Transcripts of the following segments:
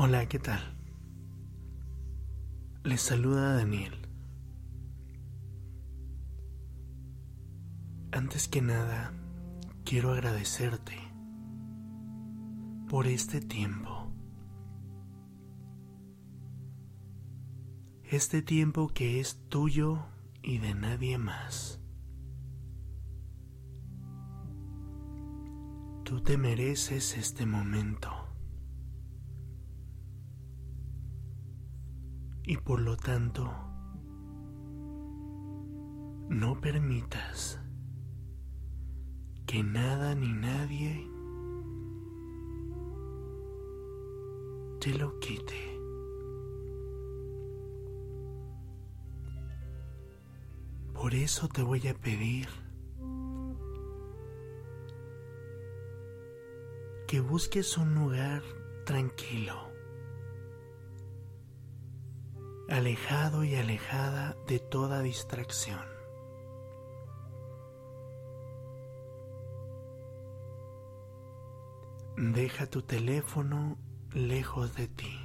Hola, ¿qué tal? Les saluda Daniel. Antes que nada, quiero agradecerte por este tiempo. Este tiempo que es tuyo y de nadie más. Tú te mereces este momento. Y por lo tanto, no permitas que nada ni nadie te lo quite. Por eso te voy a pedir que busques un lugar tranquilo, alejado y alejada de toda distracción. Deja tu teléfono lejos de ti.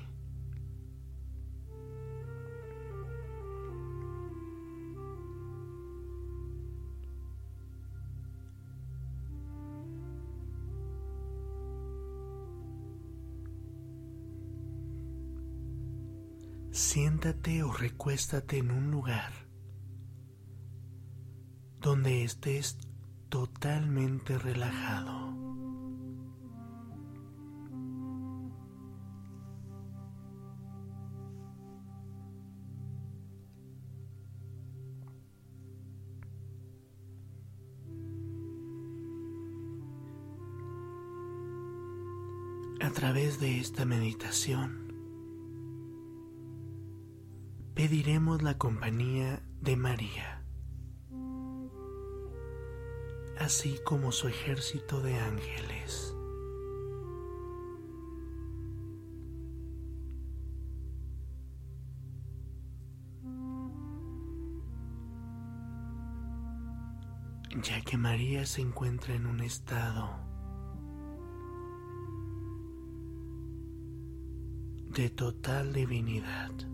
O recuéstate en un lugar donde estés totalmente relajado. A través de esta meditación, pediremos la compañía de María, así como su ejército de ángeles. ya que María se encuentra en un estado de total divinidad.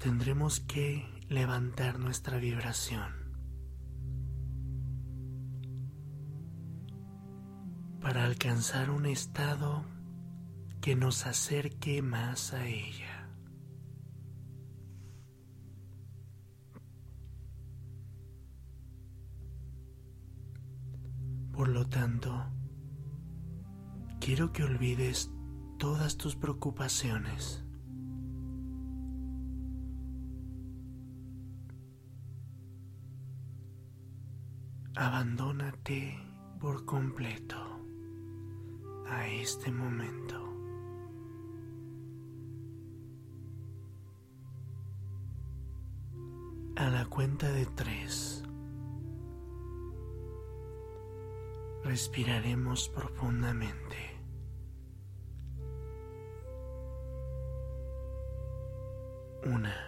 Tendremos que levantar nuestra vibración para alcanzar un estado que nos acerque más a ella. Por lo tanto, quiero que olvides todas tus preocupaciones abandónate por completo a este momento. A la cuenta de tres, respiraremos profundamente. Una,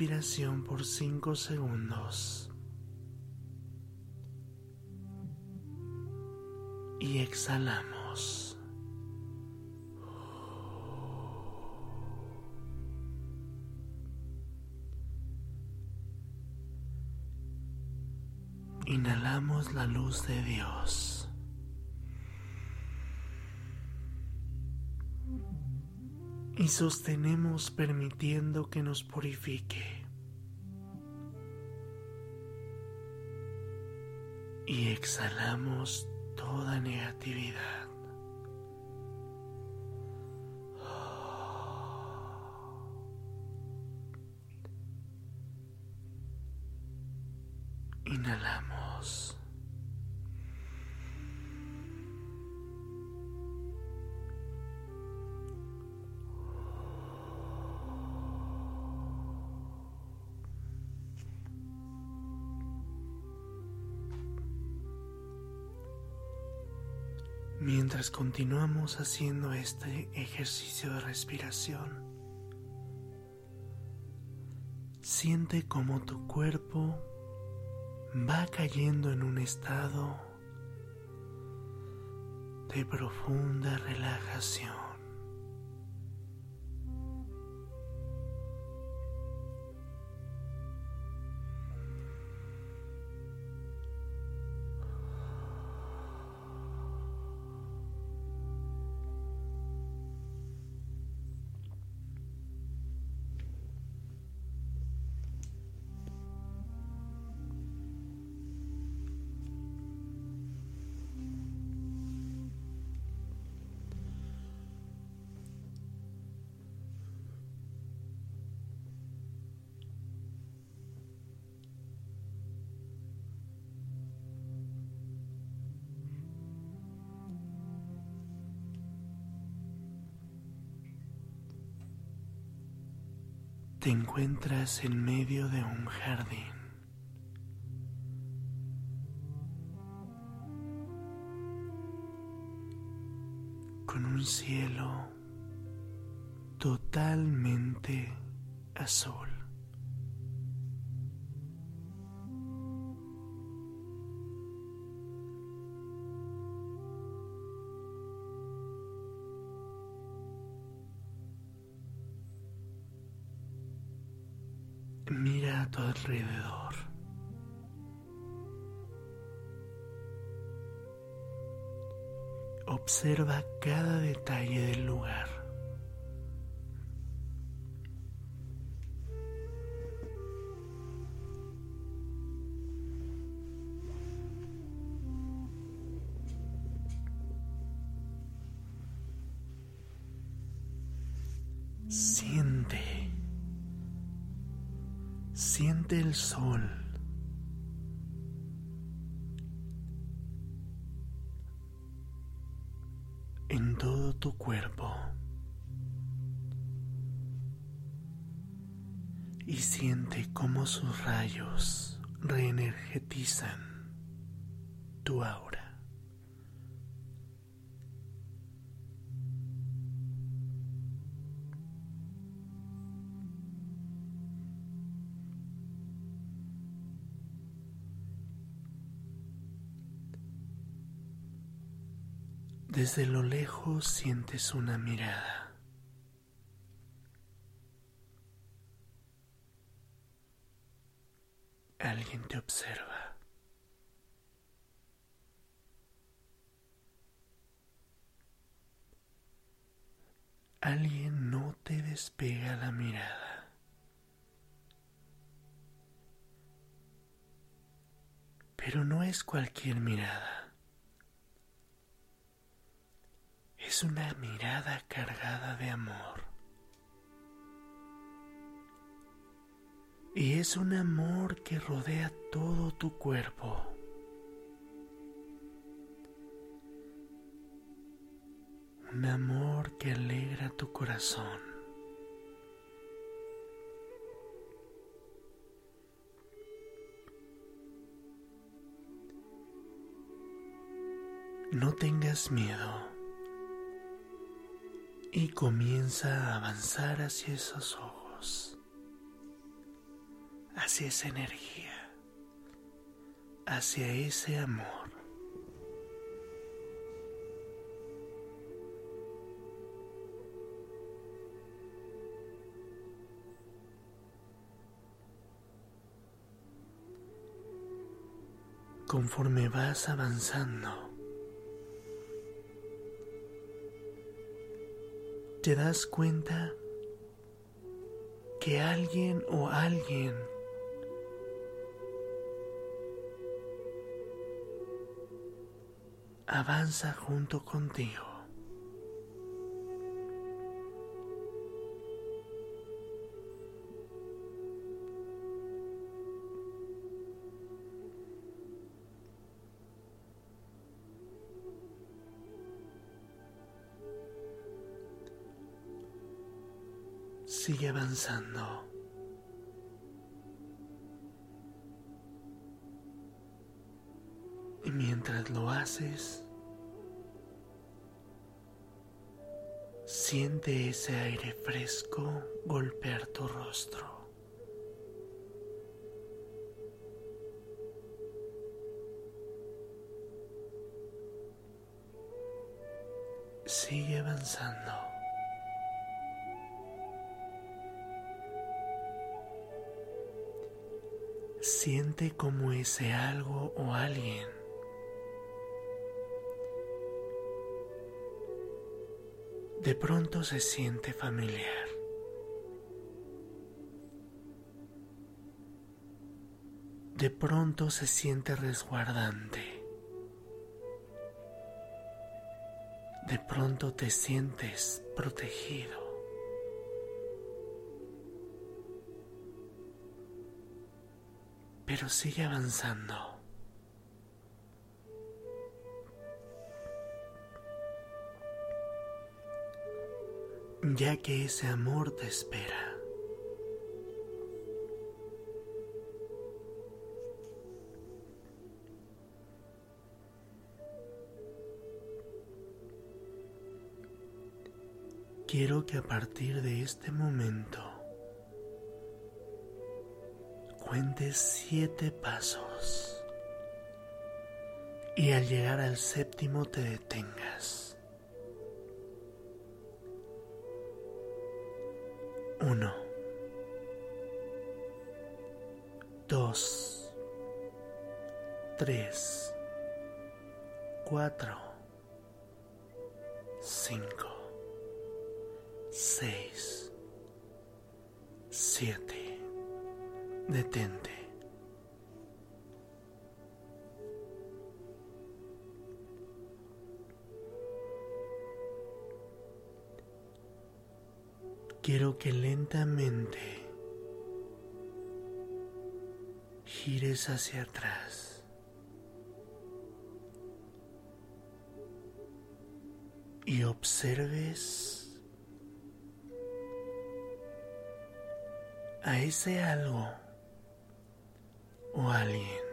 la respiración por 5 segundos. Y exhalamos. Inhalamos la luz de Dios. Y sostenemos permitiendo que nos purifique. Y exhalamos toda negatividad. Mientras continuamos haciendo este ejercicio de respiración, siente cómo tu cuerpo va cayendo en un estado de profunda relajación. Te encuentras en medio de un jardín. Con un cielo totalmente azul. Observa cada detalle del lugar. Siente cómo sus rayos reenergetizan tu aura. Desde lo lejos sientes una mirada. Alguien te observa. Alguien no te despega la mirada. Pero no es cualquier mirada. es una mirada cargada de amor. Y es un amor que rodea todo tu cuerpo. Un amor que alegra tu corazón. No tengas miedo y comienza a avanzar hacia esos ojos, hacia esa energía, hacia ese amor. Conforme vas avanzando, te das cuenta que alguien o alguien avanza junto contigo. sigue avanzando. Y mientras lo haces, Siente ese aire fresco golpear tu rostro. Sigue avanzando. Siente como ese algo o alguien de pronto se siente familiar. De pronto se siente resguardante. de pronto te sientes protegido. Pero sigue avanzando. Ya que ese amor te espera. Quiero que a partir de este momento cuentes siete pasos y al llegar al séptimo te detengas. Uno, dos, tres, cuatro, cinco seis, siete, detente. Quiero que lentamente gires hacia atrás. Y observes a ese algo o alguien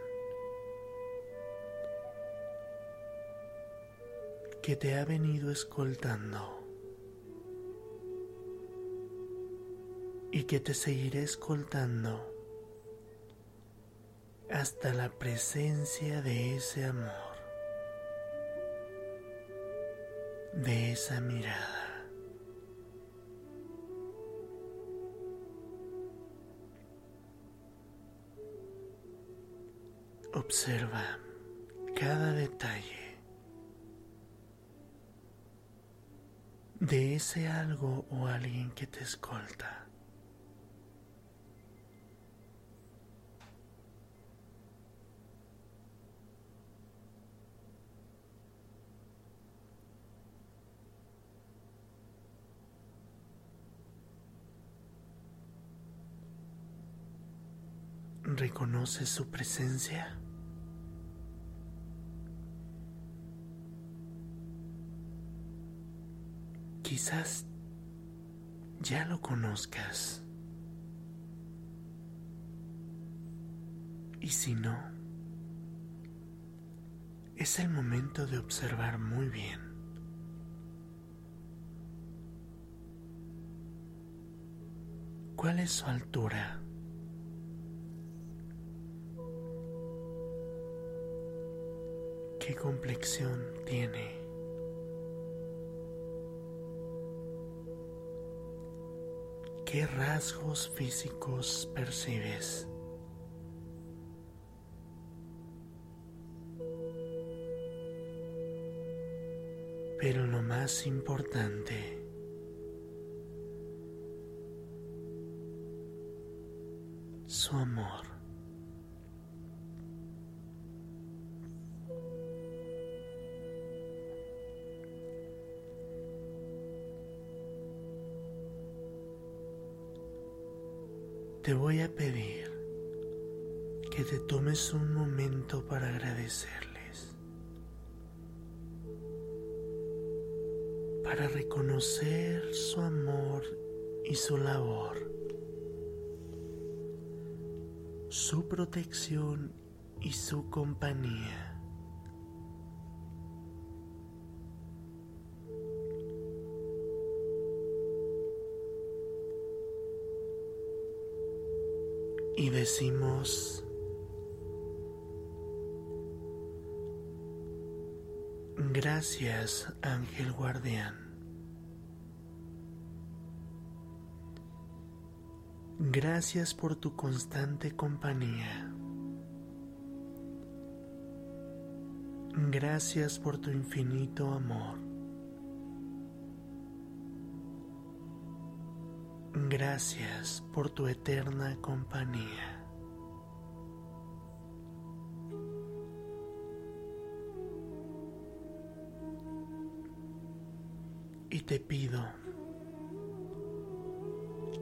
que te ha venido escoltando y que te seguiré escoltando hasta la presencia de ese amor, de esa mirada. Observa cada detalle de ese algo o alguien que te escolta. ¿Reconoces su presencia? Quizás ya lo conozcas. Y si no, es el momento de observar muy bien. ¿Cuál es su altura? ¿Qué complexión tiene? ¿Qué rasgos físicos percibes? Pero lo más importante, su amor. Te voy a pedir que te tomes un momento para agradecerles, para reconocer su amor y su labor, su protección y su compañía. Gracias ángel guardián. Gracias por tu constante compañía. Gracias por tu infinito amor. Gracias por tu eterna compañía. Y te pido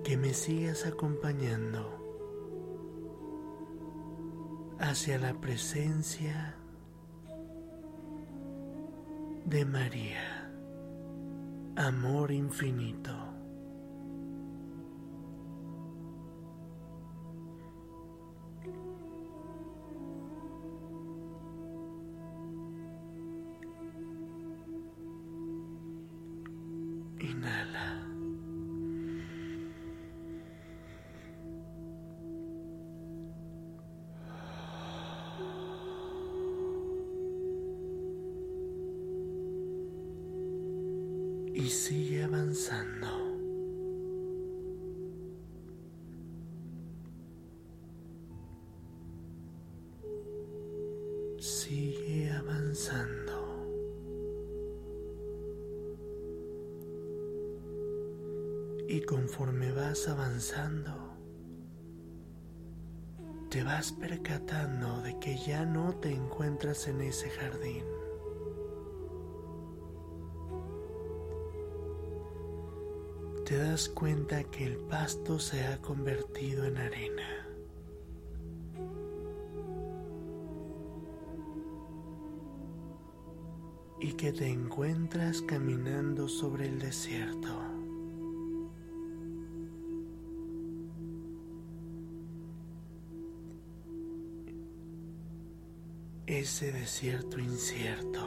que me sigas acompañando hacia la presencia de María, amor infinito. Y conforme vas avanzando, te vas percatando de que ya no te encuentras en ese jardín. te das cuenta que el pasto se ha convertido en arena. Y que te encuentras caminando sobre el desierto. Ese desierto incierto.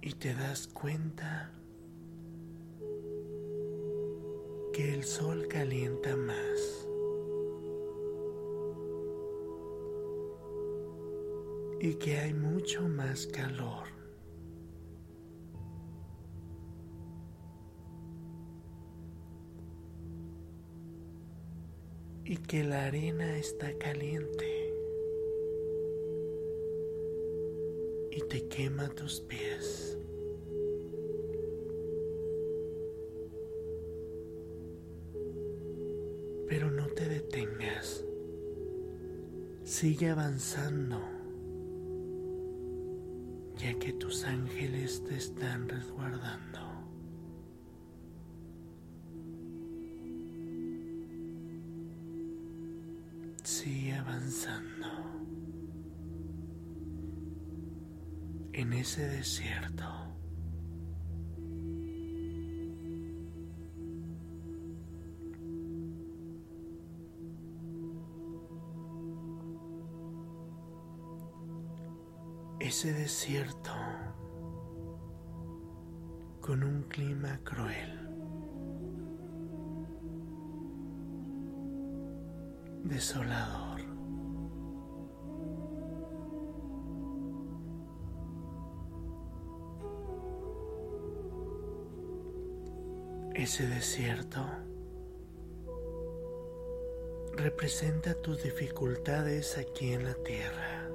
y te das cuenta que el sol calienta más y que hay mucho más calor. Y que la arena está caliente y te quema tus pies. Pero no te detengas. Sigue avanzando, ya que tus ángeles te están resguardando. Representa tus dificultades aquí en la tierra.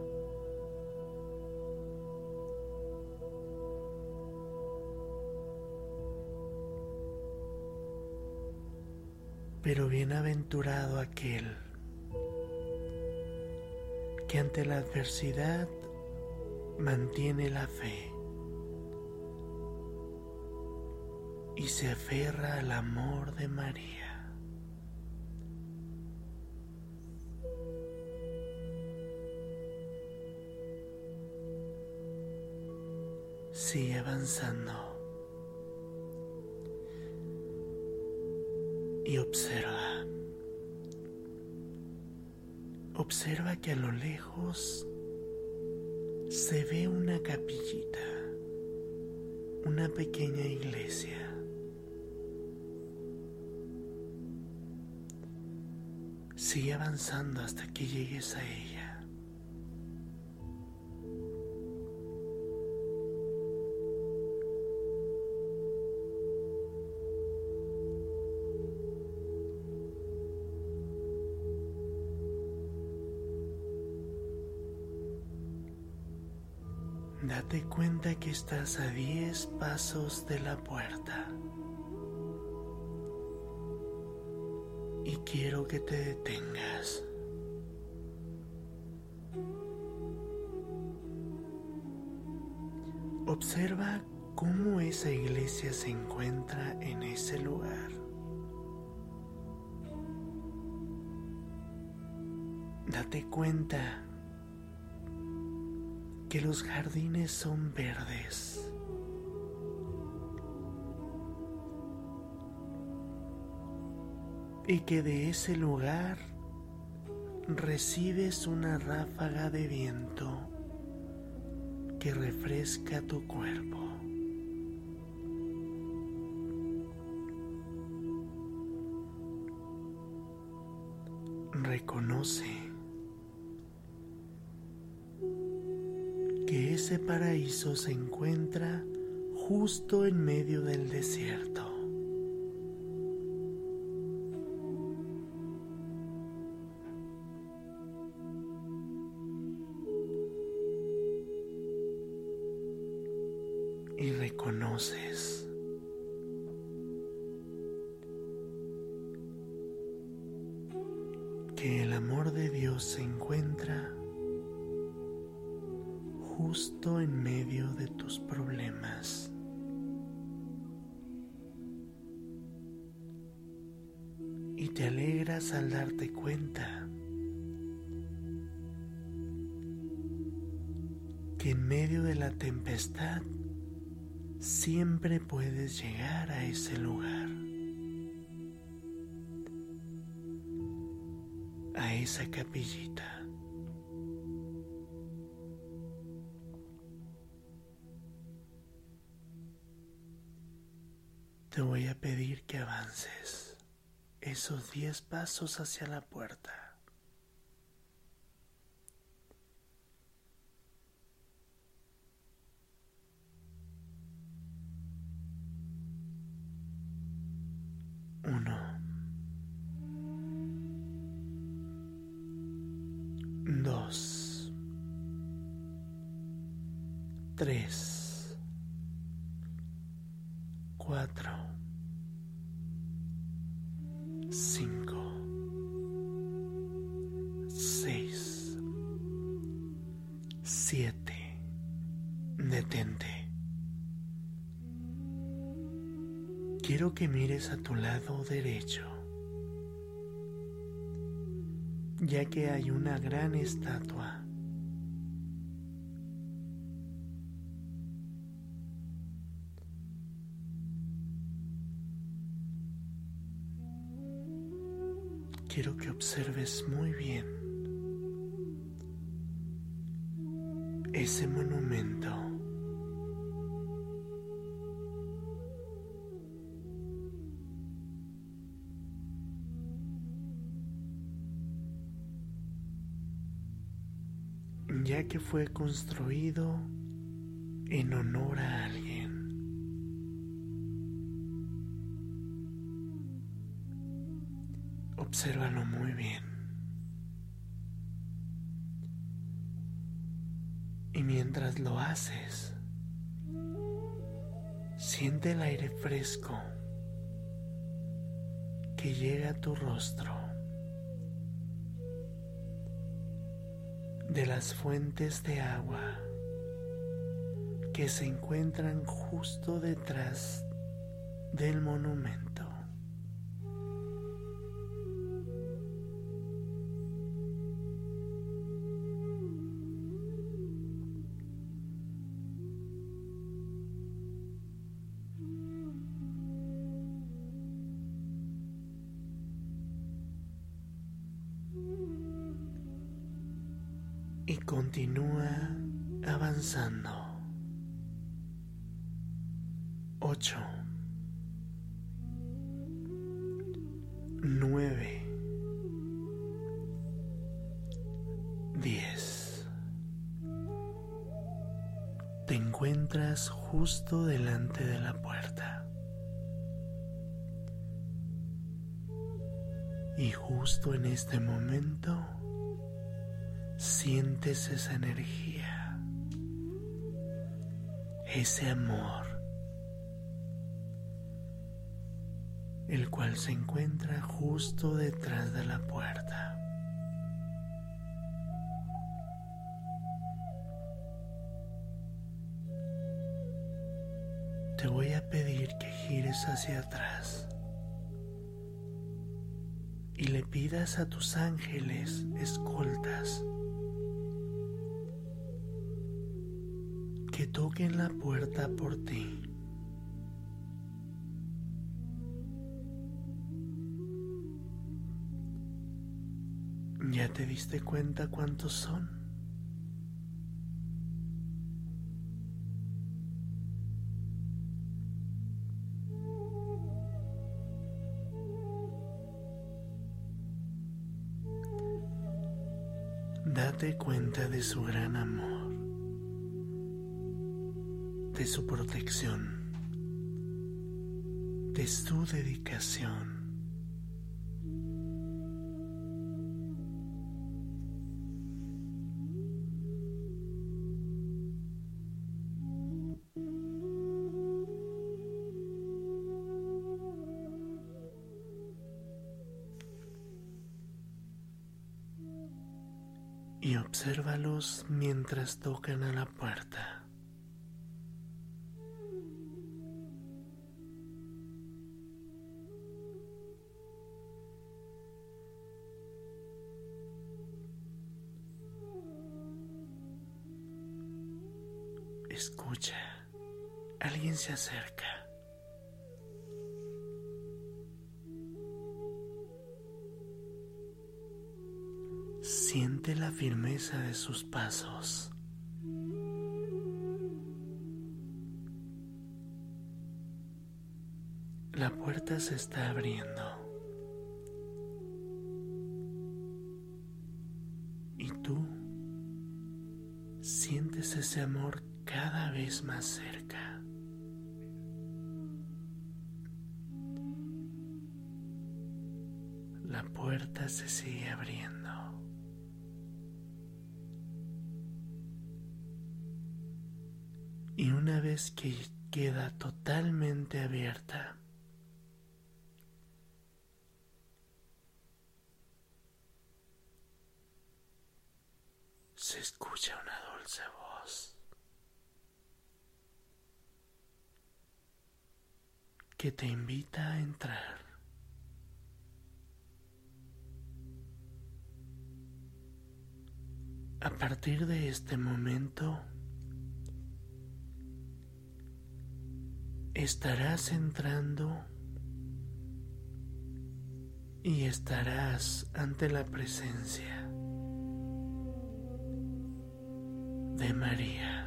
Pero bienaventurado aquel que ante la adversidad mantiene la fe y se aferra al amor de María. Sigue avanzando. y observa. Observa que a lo lejos se ve una capillita, una pequeña iglesia. Sigue avanzando hasta que llegues a ella. Date cuenta que estás a 10 pasos de la puerta. Y quiero que te detengas. Observa cómo esa iglesia se encuentra en ese lugar. Date cuenta que los jardines son verdes. Y que de ese lugar recibes una ráfaga de viento que refresca tu cuerpo. Se encuentra justo en medio del desierto. Y reconoces que el amor de Dios se encuentra justo en medio de tus problemas. Y te alegras al darte cuenta que en medio de la tempestad siempre puedes llegar a ese lugar, a esa capillita. Avances esos diez pasos hacia la puerta. Uno. Dos. Tres. cuatro, cinco, seis, siete. Detente. Quiero que mires a tu lado derecho, ya que hay una gran estatua observes muy bien ese monumento. ya que fue construido en honor a. Obsérvalo muy bien. Y mientras lo haces, siente el aire fresco que llega a tu rostro de las fuentes de agua que se encuentran justo detrás del monumento. Continúa avanzando. Ocho. Nueve. Diez. Te encuentras justo delante de la puerta. Y justo en este momento sientes esa energía, ese amor, el cual se encuentra justo detrás de la puerta. Te voy a pedir que gires hacia atrás y le pidas a tus ángeles escoltas toquen la puerta por ti. ¿Ya te diste cuenta cuántos son? Date cuenta de su gran amor su protección, de su dedicación. y obsérvalos mientras tocan a la puerta. Escucha, alguien se acerca. Siente la firmeza de sus pasos. La puerta se está abriendo. Y tú sientes ese amor vez más cerca. La puerta se sigue abriendo. Y una vez que queda totalmente abierta, se escucha una dulce voz. Te invita a entrar. A partir de este momento, estarás entrando y estarás ante la presencia de María.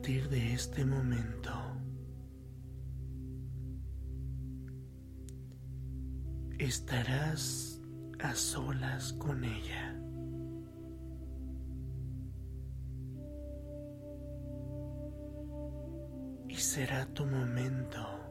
Partir de este momento. Estarás a solas con ella. Y será tu momento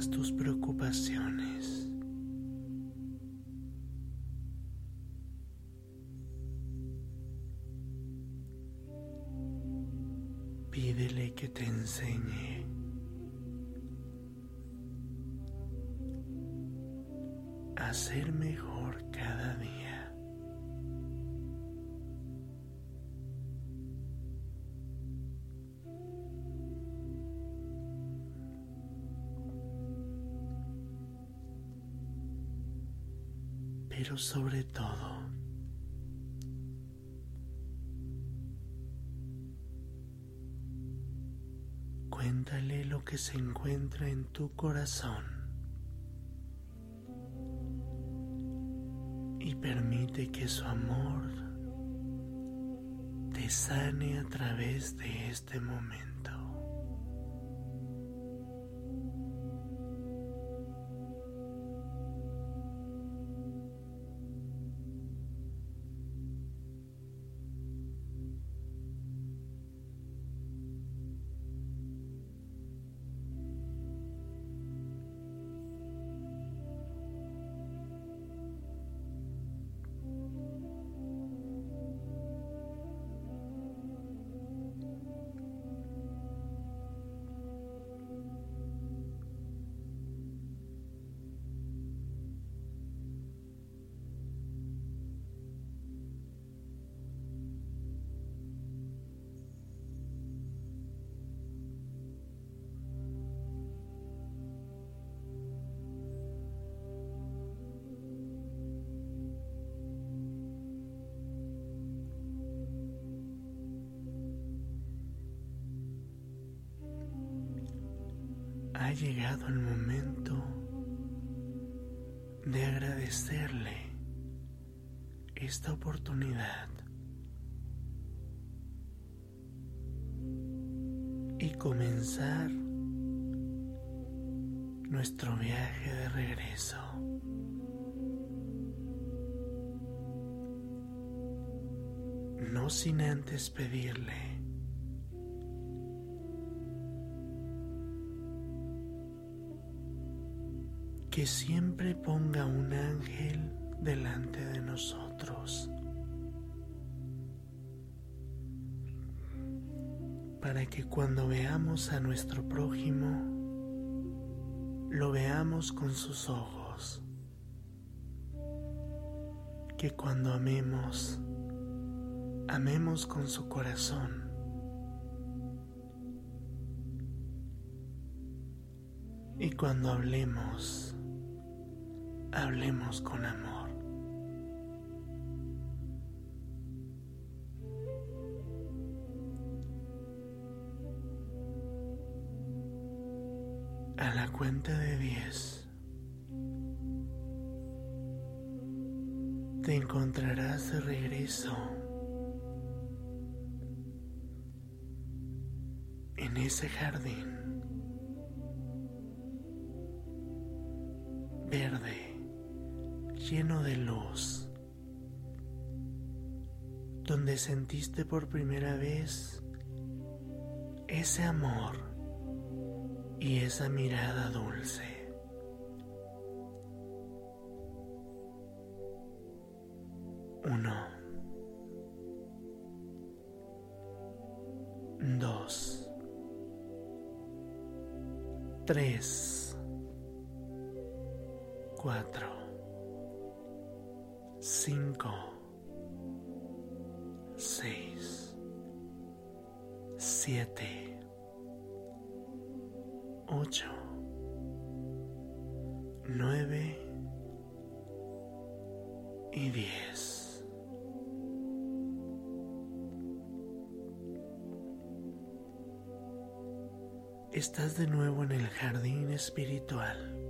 tus preocupaciones. Sobre todo, cuéntale lo que se encuentra en tu corazón. y permite que su amor te sane a través de este momento. Llegado el momento de agradecerle esta oportunidad y comenzar nuestro viaje de regreso. No sin antes pedirle siempre ponga un ángel delante de nosotros para que cuando veamos a nuestro prójimo lo veamos con sus ojos. Que cuando amemos amemos con su corazón. Y cuando hablemos hablemos con amor. A la cuenta de diez te encontrarás de regreso en ese jardín verde lleno de luz, donde sentiste por primera vez ese amor y esa mirada dulce. Uno. Dos. Tres. Cuatro cinco, seis, siete, ocho, nueve y diez. Estás de nuevo en el jardín espiritual.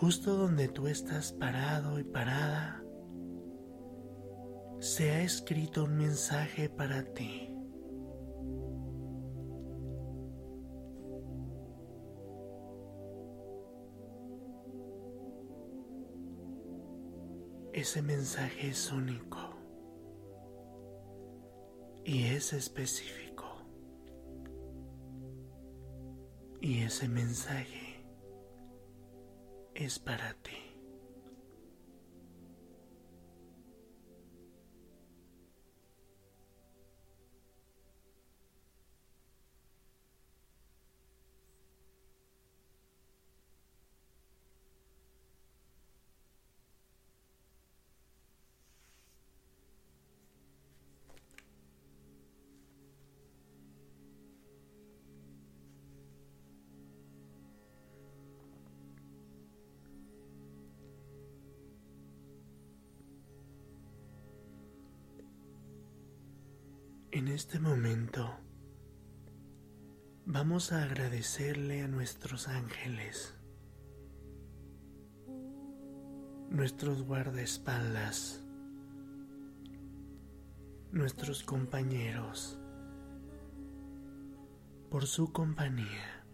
Justo donde tú estás parado y parada, se ha escrito un mensaje para ti. ese mensaje es único y es específico. Y ese mensaje es para ti. En este momento vamos a agradecerle a nuestros ángeles, nuestros guardaespaldas, nuestros compañeros, por su compañía,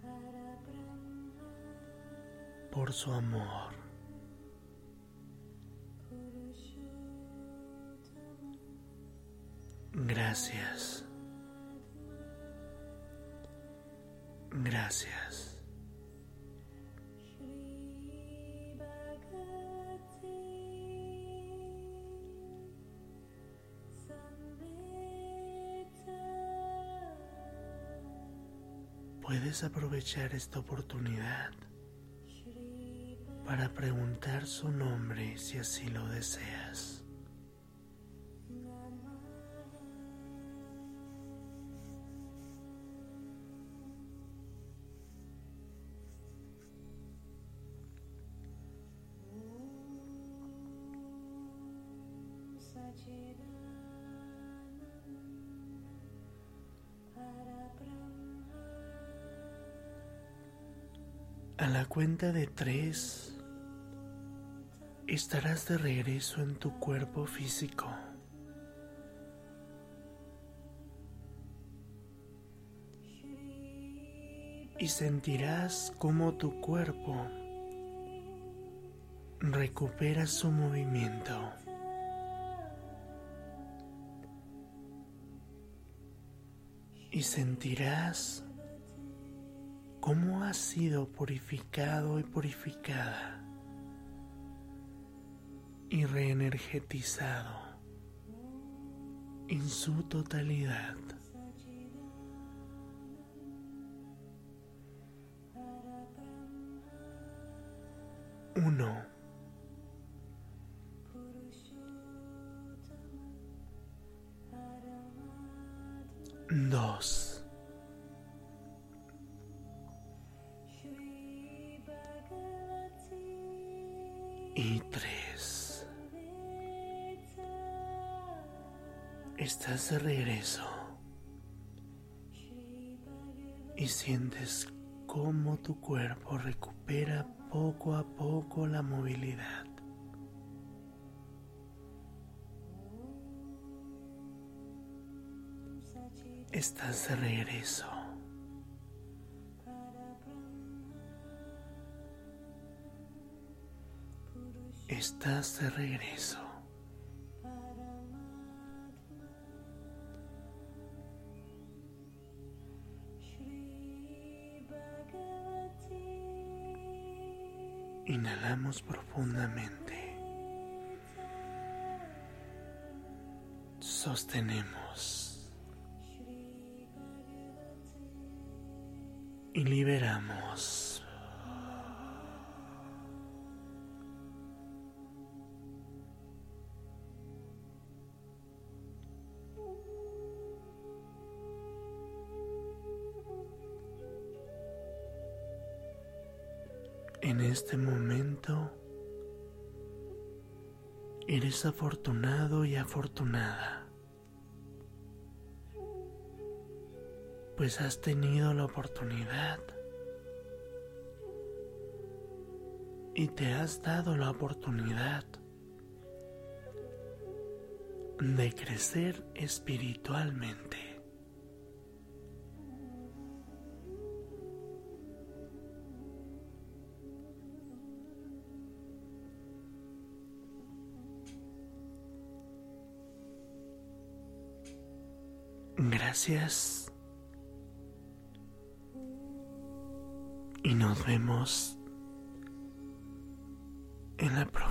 por su amor. Gracias. Gracias. Puedes aprovechar esta oportunidad para preguntar su nombre si así lo deseas. Cuenta de tres estarás de regreso en tu cuerpo físico. Y sentirás cómo tu cuerpo recupera su movimiento. Y sentirás cómo has sido purificado y purificada y reenergetizado en su totalidad. Estás de regreso y sientes cómo tu cuerpo recupera poco a poco la movilidad. Estás de regreso. estás de regreso. Profundamente. Sostenemos. Y liberamos. En este momento eres afortunado y afortunada, pues has tenido la oportunidad y te has dado la oportunidad de crecer espiritualmente. Gracias. Y nos vemos en la próxima.